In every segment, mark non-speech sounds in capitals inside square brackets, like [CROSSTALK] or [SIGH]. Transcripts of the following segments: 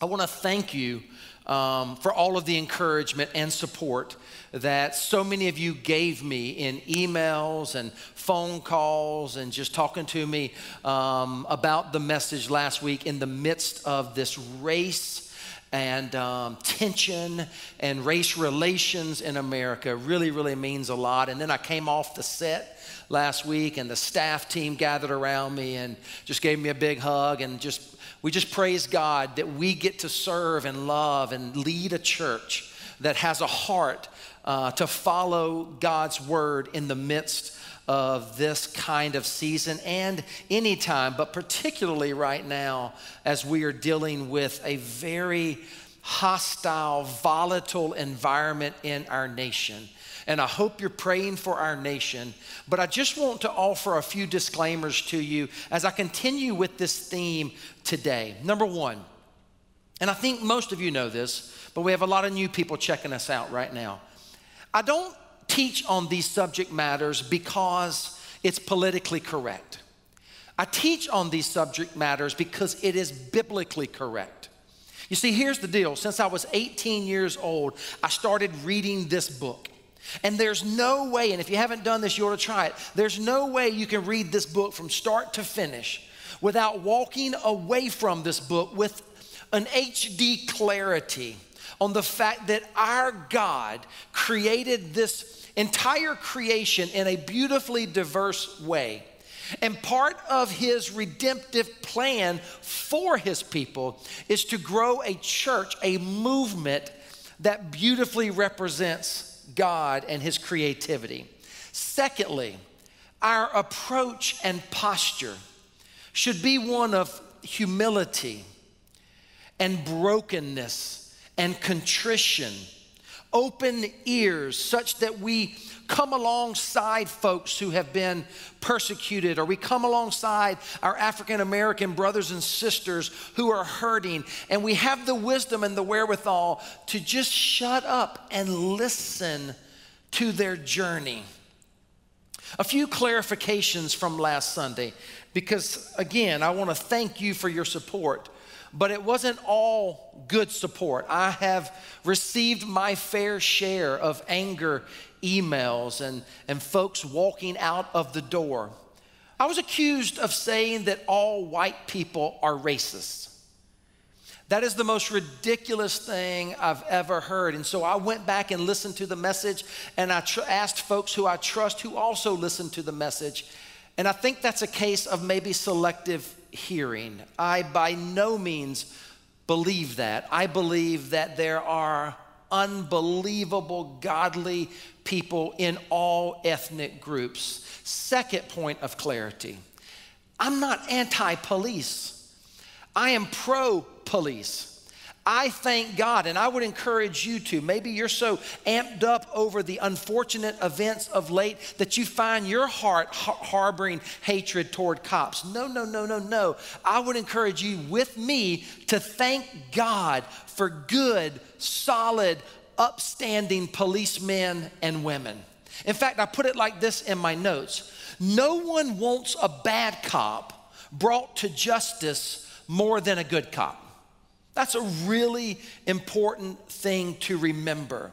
I want to thank you um, for all of the encouragement and support that so many of you gave me in emails and phone calls and just talking to me um, about the message last week in the midst of this race and um, tension and race relations in America really, really means a lot. And then I came off the set last week, and the staff team gathered around me and just gave me a big hug and just we just praise God that we get to serve and love and lead a church that has a heart uh, to follow God's word in the midst of this kind of season and anytime, but particularly right now as we are dealing with a very hostile, volatile environment in our nation. And I hope you're praying for our nation. But I just want to offer a few disclaimers to you as I continue with this theme today. Number one, and I think most of you know this, but we have a lot of new people checking us out right now. I don't teach on these subject matters because it's politically correct. I teach on these subject matters because it is biblically correct. You see, here's the deal. Since I was 18 years old, I started reading this book. And there's no way, and if you haven't done this, you ought to try it. There's no way you can read this book from start to finish without walking away from this book with an HD clarity on the fact that our God created this entire creation in a beautifully diverse way. And part of his redemptive plan for his people is to grow a church, a movement that beautifully represents God and his creativity. Secondly, our approach and posture should be one of humility and brokenness and contrition, open ears, such that we come alongside folks who have been persecuted, or we come alongside our African American brothers and sisters who are hurting, and we have the wisdom and the wherewithal to just shut up and listen to their journey. A few clarifications from last Sunday, because again, I want to thank you for your support but it wasn't all good support. I have received my fair share of anger emails and, and folks walking out of the door. I was accused of saying that all white people are racist. That is the most ridiculous thing I've ever heard. And so I went back and listened to the message, and I tr- asked folks who I trust who also listened to the message. And I think that's a case of maybe selective hearing. I by no means believe that. I believe that there are unbelievable, godly people in all ethnic groups. Second point of clarity I'm not anti police, I am pro police. I thank God, and I would encourage you to. Maybe you're so amped up over the unfortunate events of late that you find your heart harboring hatred toward cops. No, no, no, no, no. I would encourage you with me to thank God for good, solid, upstanding policemen and women. In fact, I put it like this in my notes No one wants a bad cop brought to justice more than a good cop. That's a really important thing to remember.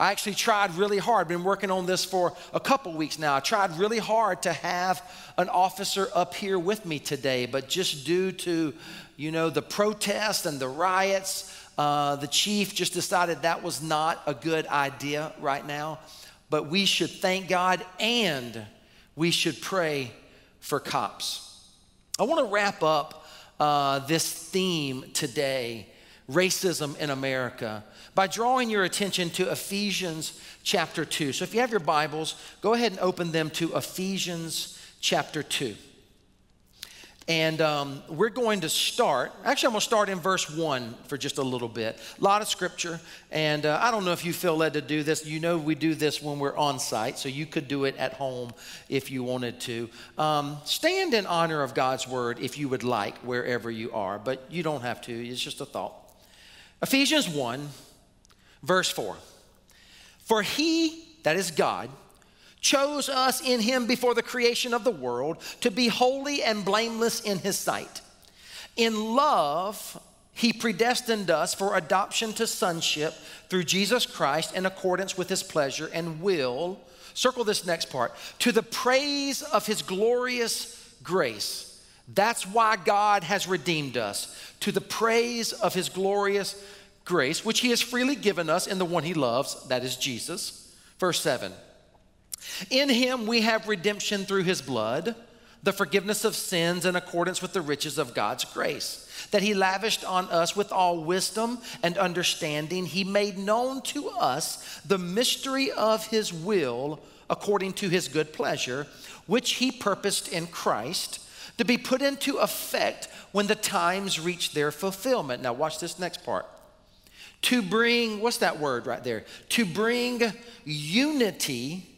I actually tried really hard, I've been working on this for a couple weeks now. I tried really hard to have an officer up here with me today, but just due to, you know, the protests and the riots, uh, the chief just decided that was not a good idea right now. But we should thank God and we should pray for cops. I want to wrap up uh, this theme today racism in America by drawing your attention to Ephesians chapter 2. So if you have your Bibles, go ahead and open them to Ephesians chapter 2. And um, we're going to start, actually, I'm going to start in verse 1 for just a little bit. A lot of scripture. And uh, I don't know if you feel led to do this. You know, we do this when we're on site, so you could do it at home if you wanted to. Um, stand in honor of God's word if you would like, wherever you are, but you don't have to. It's just a thought. Ephesians 1, verse 4. For he, that is God, chose us in him before the creation of the world to be holy and blameless in his sight. In love, he predestined us for adoption to sonship through Jesus Christ in accordance with his pleasure and will. Circle this next part to the praise of his glorious grace. That's why God has redeemed us, to the praise of his glorious grace, which he has freely given us in the one he loves, that is Jesus. Verse 7 In him we have redemption through his blood, the forgiveness of sins in accordance with the riches of God's grace that he lavished on us with all wisdom and understanding. He made known to us the mystery of his will according to his good pleasure, which he purposed in Christ to be put into effect when the times reach their fulfillment. Now, watch this next part. To bring, what's that word right there? To bring unity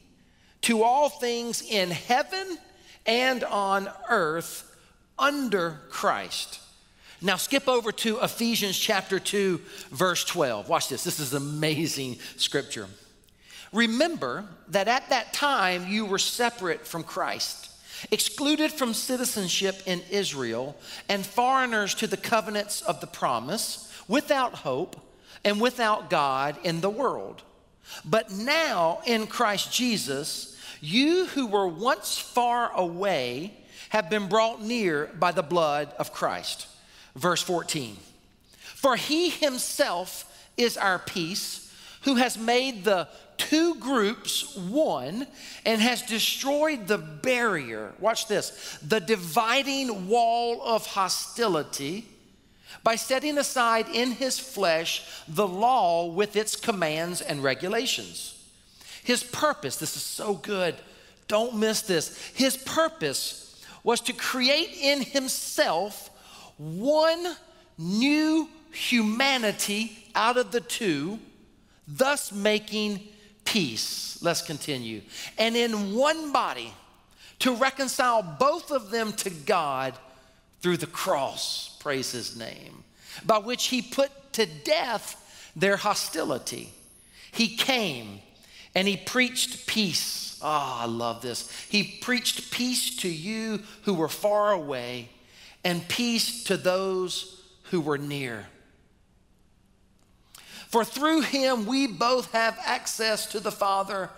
to all things in heaven and on earth under Christ. Now, skip over to Ephesians chapter 2, verse 12. Watch this. This is amazing scripture. Remember that at that time you were separate from Christ, excluded from citizenship in Israel, and foreigners to the covenants of the promise, without hope and without God in the world. But now in Christ Jesus, you who were once far away have been brought near by the blood of Christ verse 14. For he himself is our peace, who has made the two groups one and has destroyed the barrier. Watch this the dividing wall of hostility by setting aside in his flesh the law with its commands and regulations. His purpose, this is so good, don't miss this. His purpose was to create in himself one new humanity out of the two, thus making peace. Let's continue. And in one body to reconcile both of them to God through the cross, praise his name, by which he put to death their hostility. He came and he preached peace. Ah, oh, I love this. He preached peace to you who were far away and peace to those who were near. For through him we both have access to the Father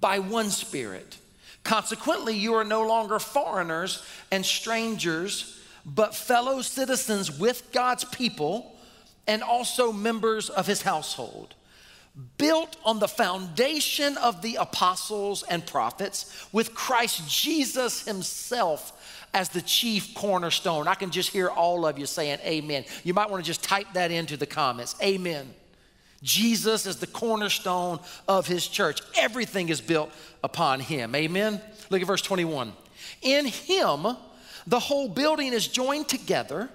by one Spirit. Consequently, you are no longer foreigners and strangers, but fellow citizens with God's people and also members of his household. Built on the foundation of the apostles and prophets, with Christ Jesus himself as the chief cornerstone. I can just hear all of you saying amen. You might want to just type that into the comments. Amen. Jesus is the cornerstone of his church. Everything is built upon him. Amen. Look at verse 21. In him, the whole building is joined together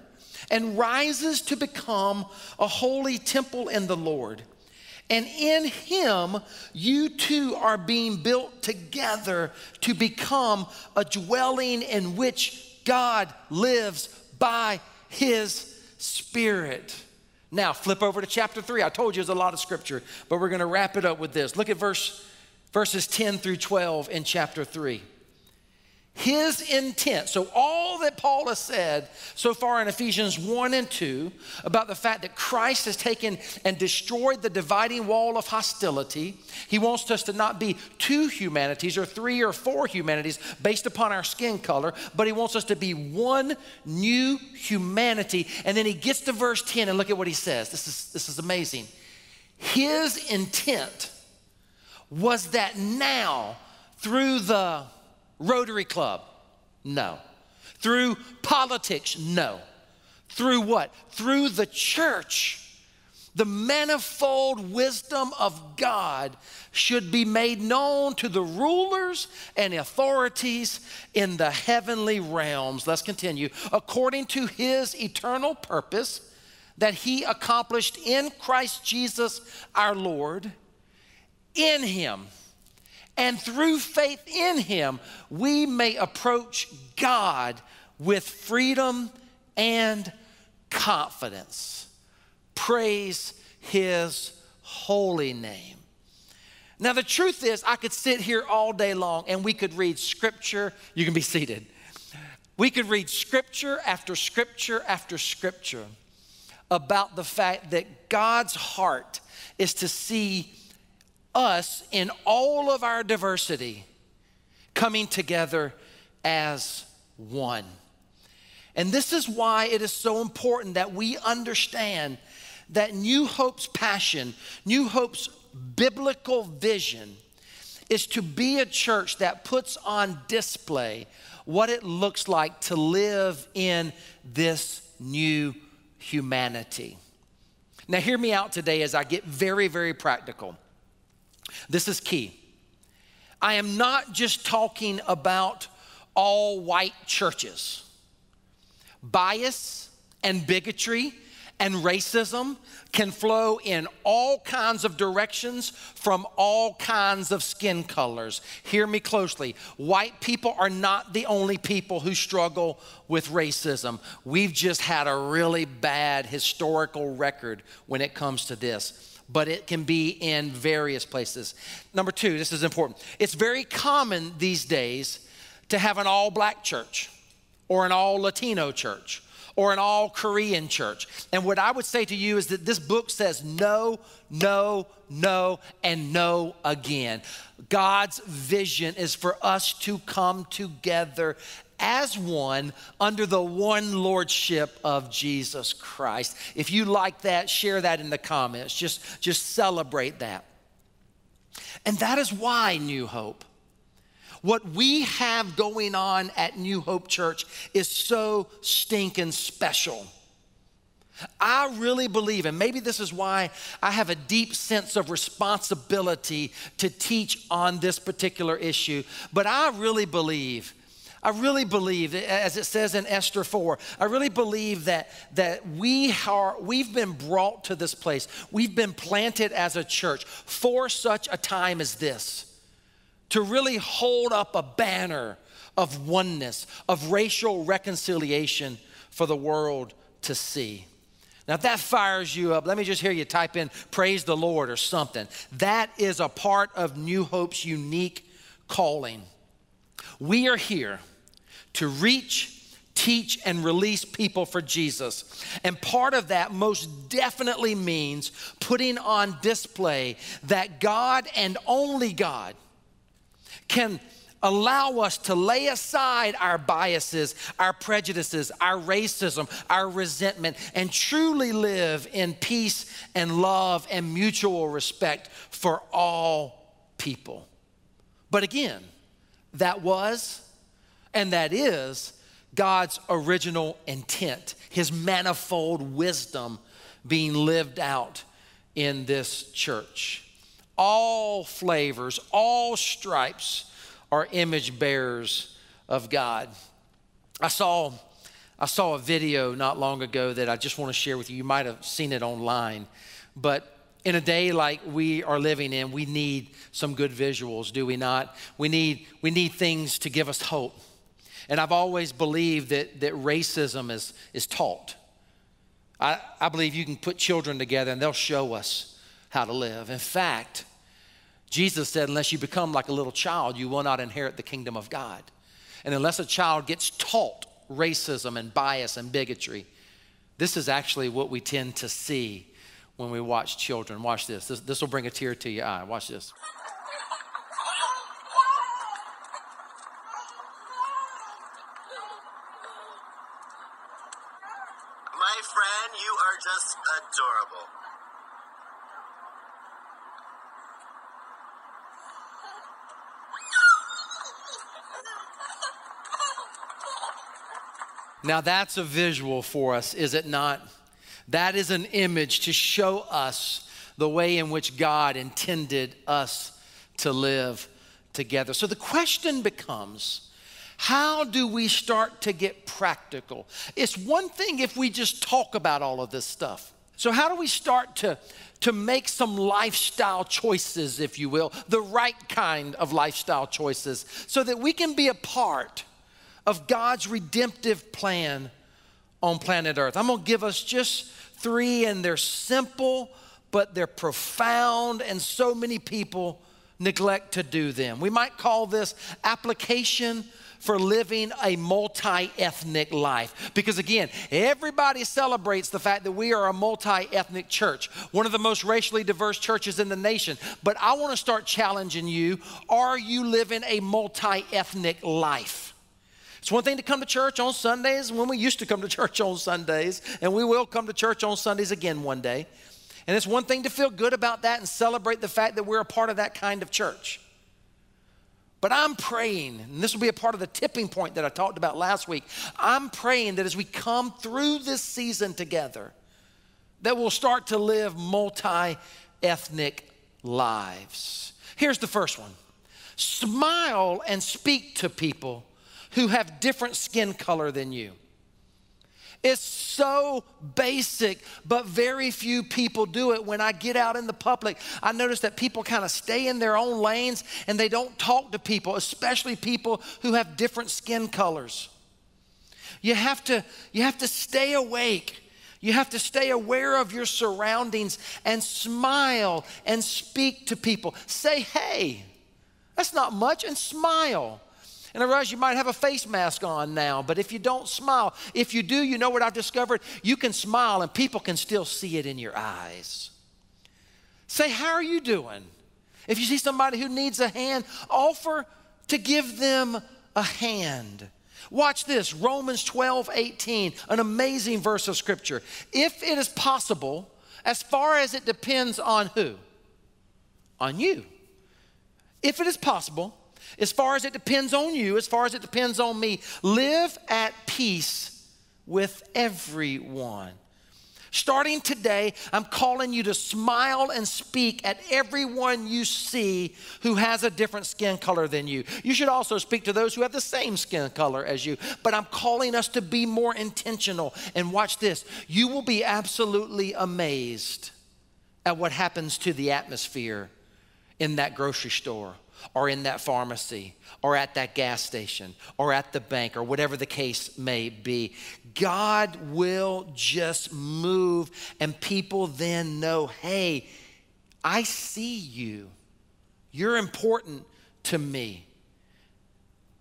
and rises to become a holy temple in the Lord. And in him, you too are being built together to become a dwelling in which God lives by his Spirit. Now, flip over to chapter 3. I told you there's a lot of scripture, but we're going to wrap it up with this. Look at verse, verses 10 through 12 in chapter 3 his intent. So, all that Paul has said so far in Ephesians 1 and 2 about the fact that Christ has taken and destroyed the dividing wall of hostility, he wants us to not be two humanities or three or four humanities based upon our skin color, but he wants us to be one new humanity. And then he gets to verse 10 and look at what he says. This is, this is amazing. His intent was that now, through the Rotary Club? No. Through politics? No. Through what? Through the church. The manifold wisdom of God should be made known to the rulers and authorities in the heavenly realms. Let's continue. According to his eternal purpose that he accomplished in Christ Jesus our Lord, in him and through faith in him, we may approach God with freedom and confidence. Praise his holy name. Now, the truth is, I could sit here all day long and we could read scripture. You can be seated. We could read scripture after scripture after scripture about the fact that God's heart is to see us in all of our diversity coming together as one. And this is why it is so important that we understand that New Hope's passion, New Hope's biblical vision is to be a church that puts on display what it looks like to live in this new humanity. Now, hear me out today as I get very, very practical. This is key. I am not just talking about all white churches. Bias and bigotry and racism can flow in all kinds of directions from all kinds of skin colors. Hear me closely. White people are not the only people who struggle with racism. We've just had a really bad historical record when it comes to this but it can be in various places. Number two, this is important. It's very common these days to have an all black church or an all Latino church or an all Korean church. And what I would say to you is that this book says no, no, no, and no again. God's vision is for us to come together as one under the one lordship of Jesus Christ. If you like that, share that in the comments. Just, just celebrate that. And that is why New Hope what we have going on at New Hope Church is so stinking special. I really believe, and maybe this is why I have a deep sense of responsibility to teach on this particular issue, but I really believe. I really believe, as it says in Esther 4, I really believe that, that we are, we've been brought to this place. We've been planted as a church for such a time as this to really hold up a banner of oneness, of racial reconciliation for the world to see. Now, if that fires you up, let me just hear you type in praise the Lord or something. That is a part of New Hope's unique calling. We are here to reach, teach, and release people for Jesus. And part of that most definitely means putting on display that God and only God can allow us to lay aside our biases, our prejudices, our racism, our resentment, and truly live in peace and love and mutual respect for all people. But again, that was and that is God's original intent, His manifold wisdom being lived out in this church all flavors, all stripes are image bearers of God. I saw, I saw a video not long ago that I just want to share with you. You might have seen it online, but in a day like we are living in, we need some good visuals, do we not? We need, we need things to give us hope. And I've always believed that, that racism is, is taught. I, I believe you can put children together and they'll show us how to live. In fact, Jesus said, unless you become like a little child, you will not inherit the kingdom of God. And unless a child gets taught racism and bias and bigotry, this is actually what we tend to see when we watch children. Watch this. This, this will bring a tear to your eye. Watch this. Adorable. Now, that's a visual for us, is it not? That is an image to show us the way in which God intended us to live together. So the question becomes how do we start to get practical? It's one thing if we just talk about all of this stuff. So, how do we start to, to make some lifestyle choices, if you will, the right kind of lifestyle choices, so that we can be a part of God's redemptive plan on planet Earth. I'm to give us just three, and they're simple, but they're profound, and so many people neglect to do them. We might call this application for living a multi ethnic life. Because again, everybody celebrates the fact that we are a multi ethnic church, one of the most racially diverse churches in the nation. But I want to start challenging you are you living a multi ethnic life? It's one thing to come to church on Sundays when we used to come to [LAUGHS] church on Sundays, and we will come to church on Sundays again one day. And it's one thing to feel good about that and celebrate the fact that we're a part of that kind of church. But I'm praying, and this will be a part of the tipping point that I talked about last week. I'm praying that as we come through this season together, that we'll start to live multi ethnic lives. Here's the first one smile and speak to people who have different skin color than you. It's so basic, but very few people do it. When I get out in the public, I notice that people kind of stay in their own lanes and they don't talk to people, especially people who have different skin colors. You have to, you have to stay awake. You have to stay aware of your surroundings and smile and speak to people. Say, hey, that's not much, and smile. And I realize you might have a face mask on now, but if you don't smile, if you do, you know what I've discovered? You can smile and people can still see it in your eyes. Say, How are you doing? If you see somebody who needs a hand, offer to give them a hand. Watch this Romans 12, 18, an amazing verse of scripture. If it is possible, as far as it depends on who? On you. If it is possible, as far as it depends on you, as far as it depends on me, live at peace with everyone. Starting today, I'm calling you to smile and speak at everyone you see who has a different skin color than you. You should also speak to those who have the same skin color as you. But I'm calling us to be more intentional. And watch this you will be absolutely amazed at what happens to the atmosphere in that grocery store or in that pharmacy or at that gas station or at the bank or whatever the case may be. God will just move, and people then know hey, I see you. You're important to me.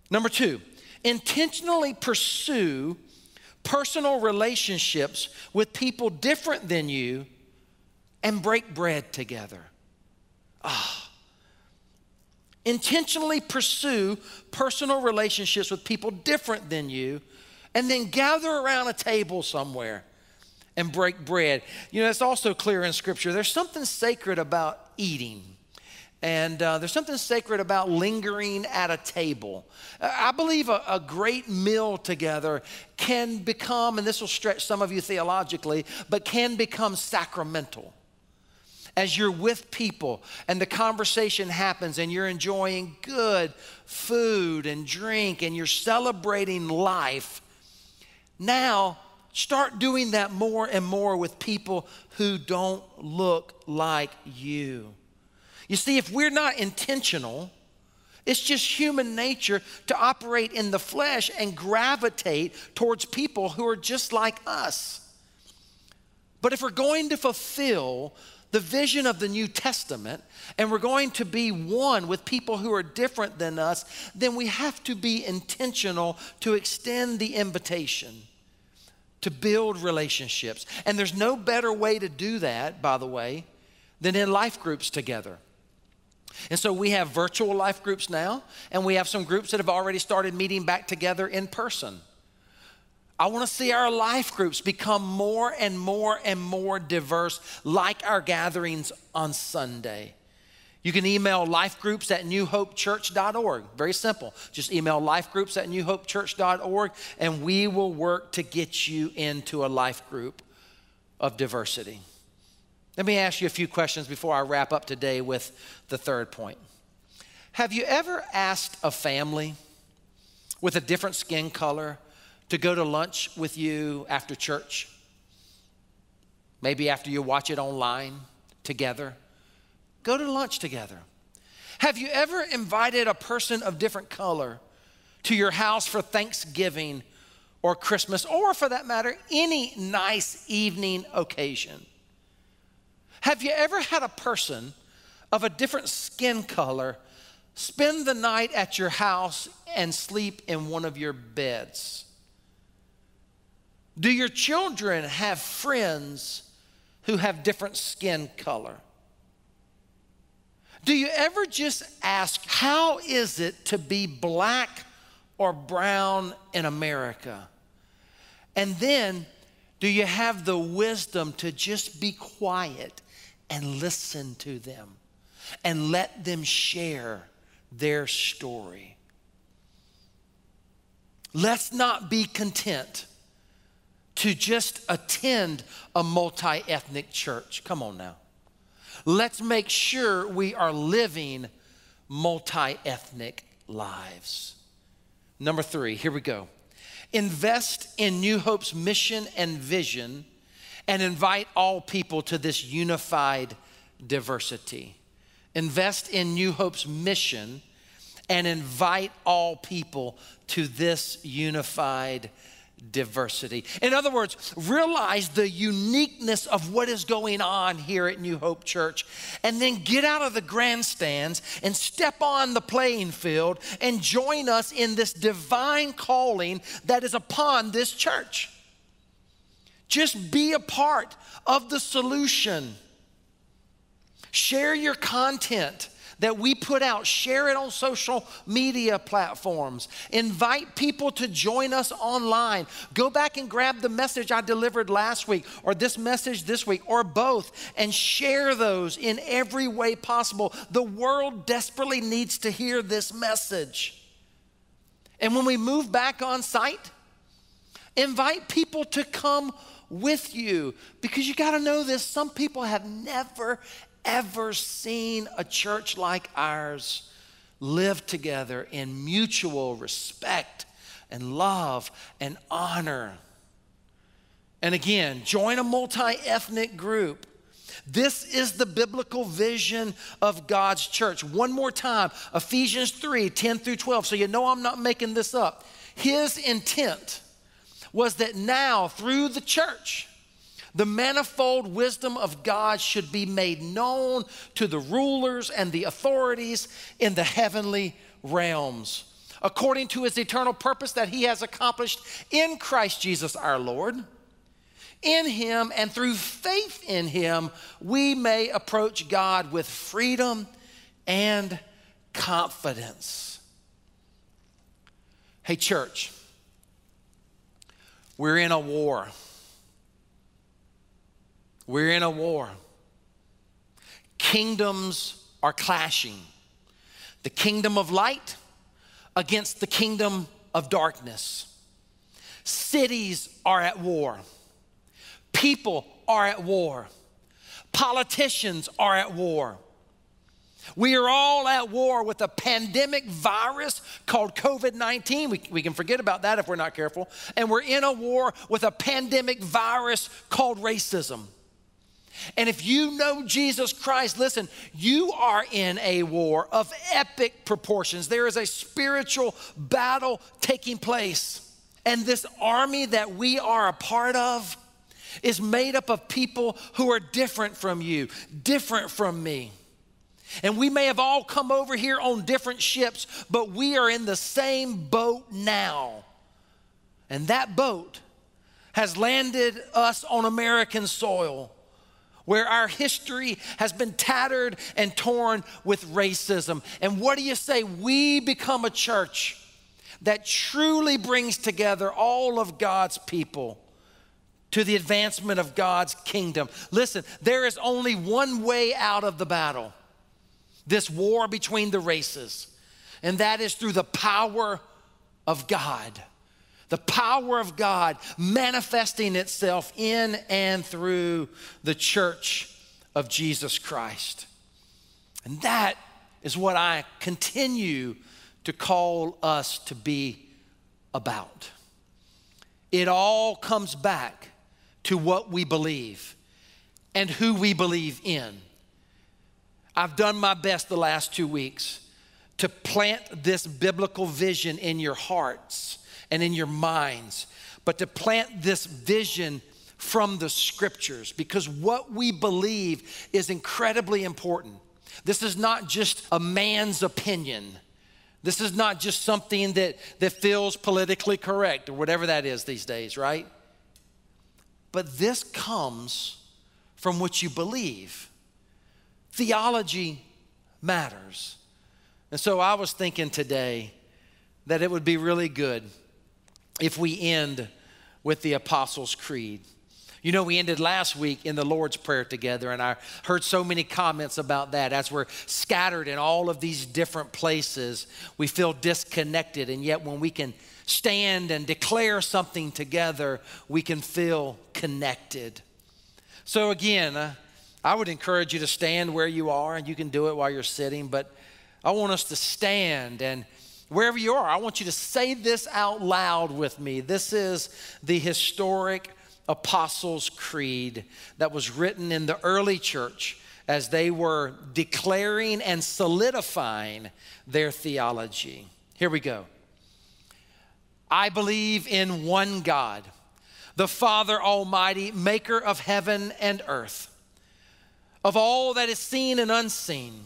Number two, intentionally pursue personal relationships with people different than you and break bread together. Ah. Oh intentionally pursue personal relationships with people different than you, and then gather around a table somewhere and break bread. You know, it's also clear in Scripture there's something sacred about eating. And uh, there's something sacred about lingering at a table. I believe a, a great meal together can become, and this will stretch some of you theologically, but can become sacramental as you're with people and the conversation happens and you're enjoying good food and drink and you're celebrating life, now start doing that more and more with people who don't look like you. You see, if we're not intentional, it's just human nature to operate in the flesh and gravitate towards people who are just like us. But if we're going to fulfill the vision of the New Testament and we're going to be one with people who are different than us, then we have to be intentional to extend the invitation to build relationships. And there's no better way to do that, by the way, than in life groups together. And so we have virtual life groups now, and we have some groups that have already started meeting back together in person. I want to see our life groups become more and more and more diverse, like our gatherings on Sunday. You can email lifegroups at newhopechurch.org. Very simple. Just email lifegroups at newhopechurch.org, and we will work to get you into a life group of diversity. Let me ask you a few questions before I wrap up today with the third point. Have you ever asked a family with a different skin color to go to lunch with you after church. Maybe after you watch it online together. Go to lunch together. Have you ever invited a person of different color to your house for Thanksgiving or Christmas, or for that matter, any nice evening occasion? Have you ever had a person of a different skin color spend the night at your house and sleep in one of your beds? Do your children have friends who have different skin color? Do you ever just ask, how is it to be black or brown in America? And then, do you have the wisdom to just be quiet and listen to them and let them share their story? Let's not be content to just attend a multi ethnic church. Come on now. Let's make sure we are living multi ethnic lives. Number three, here we go. Invest in New Hope's mission and vision and invite all people to this unified diversity. Invest in New Hope's mission and invite all people to this unified diversity. In other words, realize the uniqueness of what is going on here at New Hope Church, and then get out of the grandstands and step on the playing field and join us in this divine calling that is upon this church. Just be a part of the solution. Share your content that we put out, share it on social media platforms. Invite people to join us online. Go back and grab the message I delivered last week or this message this week or both and share those in every way possible. The world desperately needs to hear this message. And when we move back on site, invite people to come with you because you got to know this. Some people have never, ever seen a church like ours live together in mutual respect and love and honor. And again, join a multi ethnic group. This is the biblical vision of God's church. One more time Ephesians 3 10 through 12. So you know I'm not making this up. His intent was that now, through the church, the manifold wisdom of God should be made known to the rulers and the authorities in the heavenly realms, according to his eternal purpose that he has accomplished in Christ Jesus our Lord. In him and through faith in him, we may approach God with freedom and confidence. Hey, church, we're in a war. We're in a war. Kingdoms are clashing. The kingdom of light against the kingdom of darkness. Cities are at war. People are at war. Politicians are at war. We are all at war with a pandemic virus called COVID 19. We, we, can forget about that if we're not careful. And we're in a war with a pandemic virus called racism. And if you know Jesus Christ, listen, you are in a war of epic proportions. There is a spiritual battle taking place. And this army that we are a part of is made up of people who are different from you, different from me. And we may have all come over here on different ships, but we are in the same boat now. And that boat has landed us on American soil where our history has been tattered and torn with racism. And what do you say? We become a church that truly brings together all of God's people to the advancement of God's kingdom. Listen, there is only one way out of the battle this war between the races, and that is through the power of God the power of God manifesting itself in and through the church of Jesus Christ. And that is what I continue to call us to be about. It all comes back to what we believe and who we believe in. I've done my best the last two weeks to plant this biblical vision in your hearts and in your minds, but to plant this vision from the scriptures because what we believe is incredibly important. This is not just a man's opinion. This is not just something that, that feels politically correct or whatever that is these days, right? But this comes from what you believe. Theology matters. And so I was thinking today that it would be really good if we end with the Apostles' Creed. You know, we ended last week in the Lord's Prayer together, and I heard so many comments about that. As we're scattered in all of these different places, we feel disconnected, and yet when we can stand and declare something together, we can feel connected. So, again, uh, I would encourage you to stand where you are, and you can do it while you're sitting, but I want us to stand and wherever you are, I want you to say this out loud with me. This is the historic Apostles' Creed that was written in the early church as they were declaring and solidifying their theology. Here we go. I believe in one God, the Father Almighty, maker of heaven and earth, of all that is seen and unseen.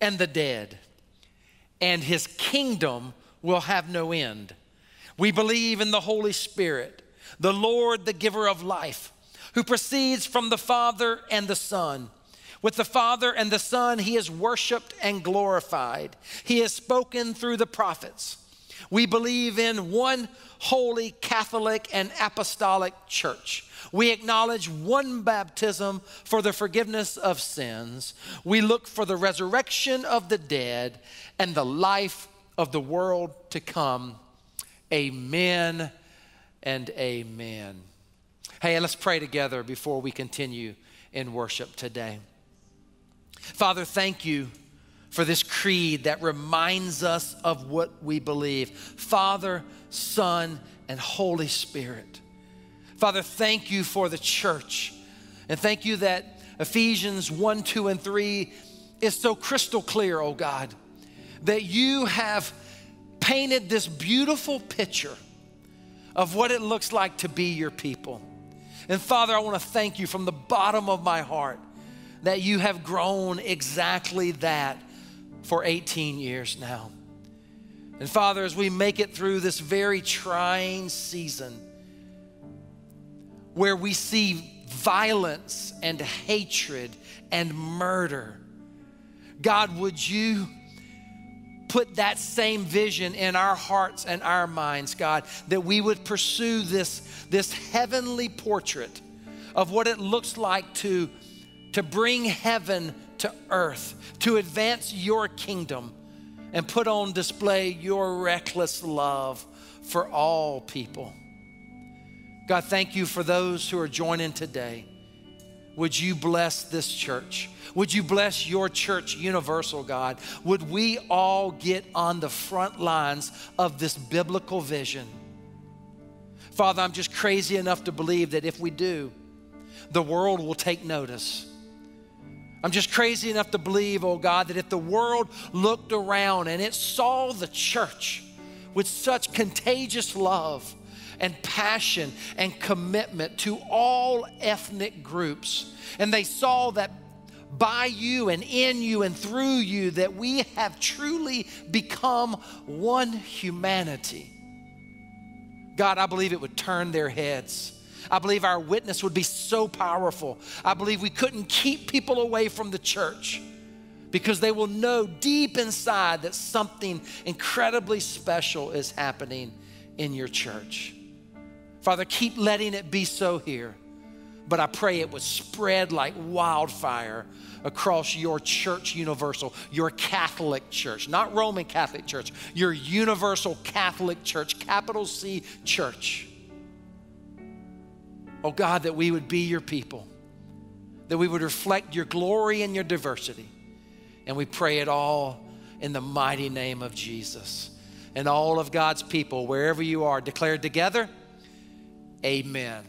and the dead. And his kingdom will have no end. We believe in the Holy Spirit, the Lord, the giver of life, who proceeds from the Father and the Son. With the Father and the Son, he is worshiped and glorified. He has spoken through the prophets. We believe in one holy Catholic and apostolic church. We acknowledge one baptism for the forgiveness of sins. We look for the resurrection of the dead and the life of the world to come. Amen and amen. Hey, let's pray together before we continue in worship today. Father, thank you for this creed that reminds us of what we believe Father, Son, and Holy Spirit. Father, thank you for the church. And thank you that Ephesians 1, 2, and 3 is so crystal clear, oh God, that you have painted this beautiful picture of what it looks like to be your people. And Father, I want to thank you from the bottom of my heart that you have grown exactly that for 18 years now. And Father, as we make it through this very trying season where we see violence and hatred and murder, God, would you put that same vision in our hearts and our minds, God, that we would pursue this, this heavenly portrait of what it looks like to, to bring heaven to earth, to advance your kingdom and put on display your reckless love for all people. God, thank you for those who are joining today. Would you bless this church? Would you bless your church, Universal God? Would we all get on the front lines of this biblical vision? Father, I'm just crazy enough to believe that if we do, the world will take notice. I'm just crazy enough to believe, oh God, that if the world looked around and it saw the church with such contagious love, and passion and commitment to all ethnic groups. And they saw that by you and in you and through you that we have truly become one humanity. God, I believe it would turn their heads. I believe our witness would be so powerful. I believe we couldn't keep people away from the church because they will know deep inside that something incredibly special is happening in your church. Father, keep letting it be so here, but I pray it would spread like wildfire across your church universal, your Catholic church, not Roman Catholic church, your universal Catholic church, capital C church. Oh God, that we would be your people, that we would reflect your glory and your diversity. And we pray it all in the mighty name of Jesus. And all of God's people, wherever you are, declared together, Amen.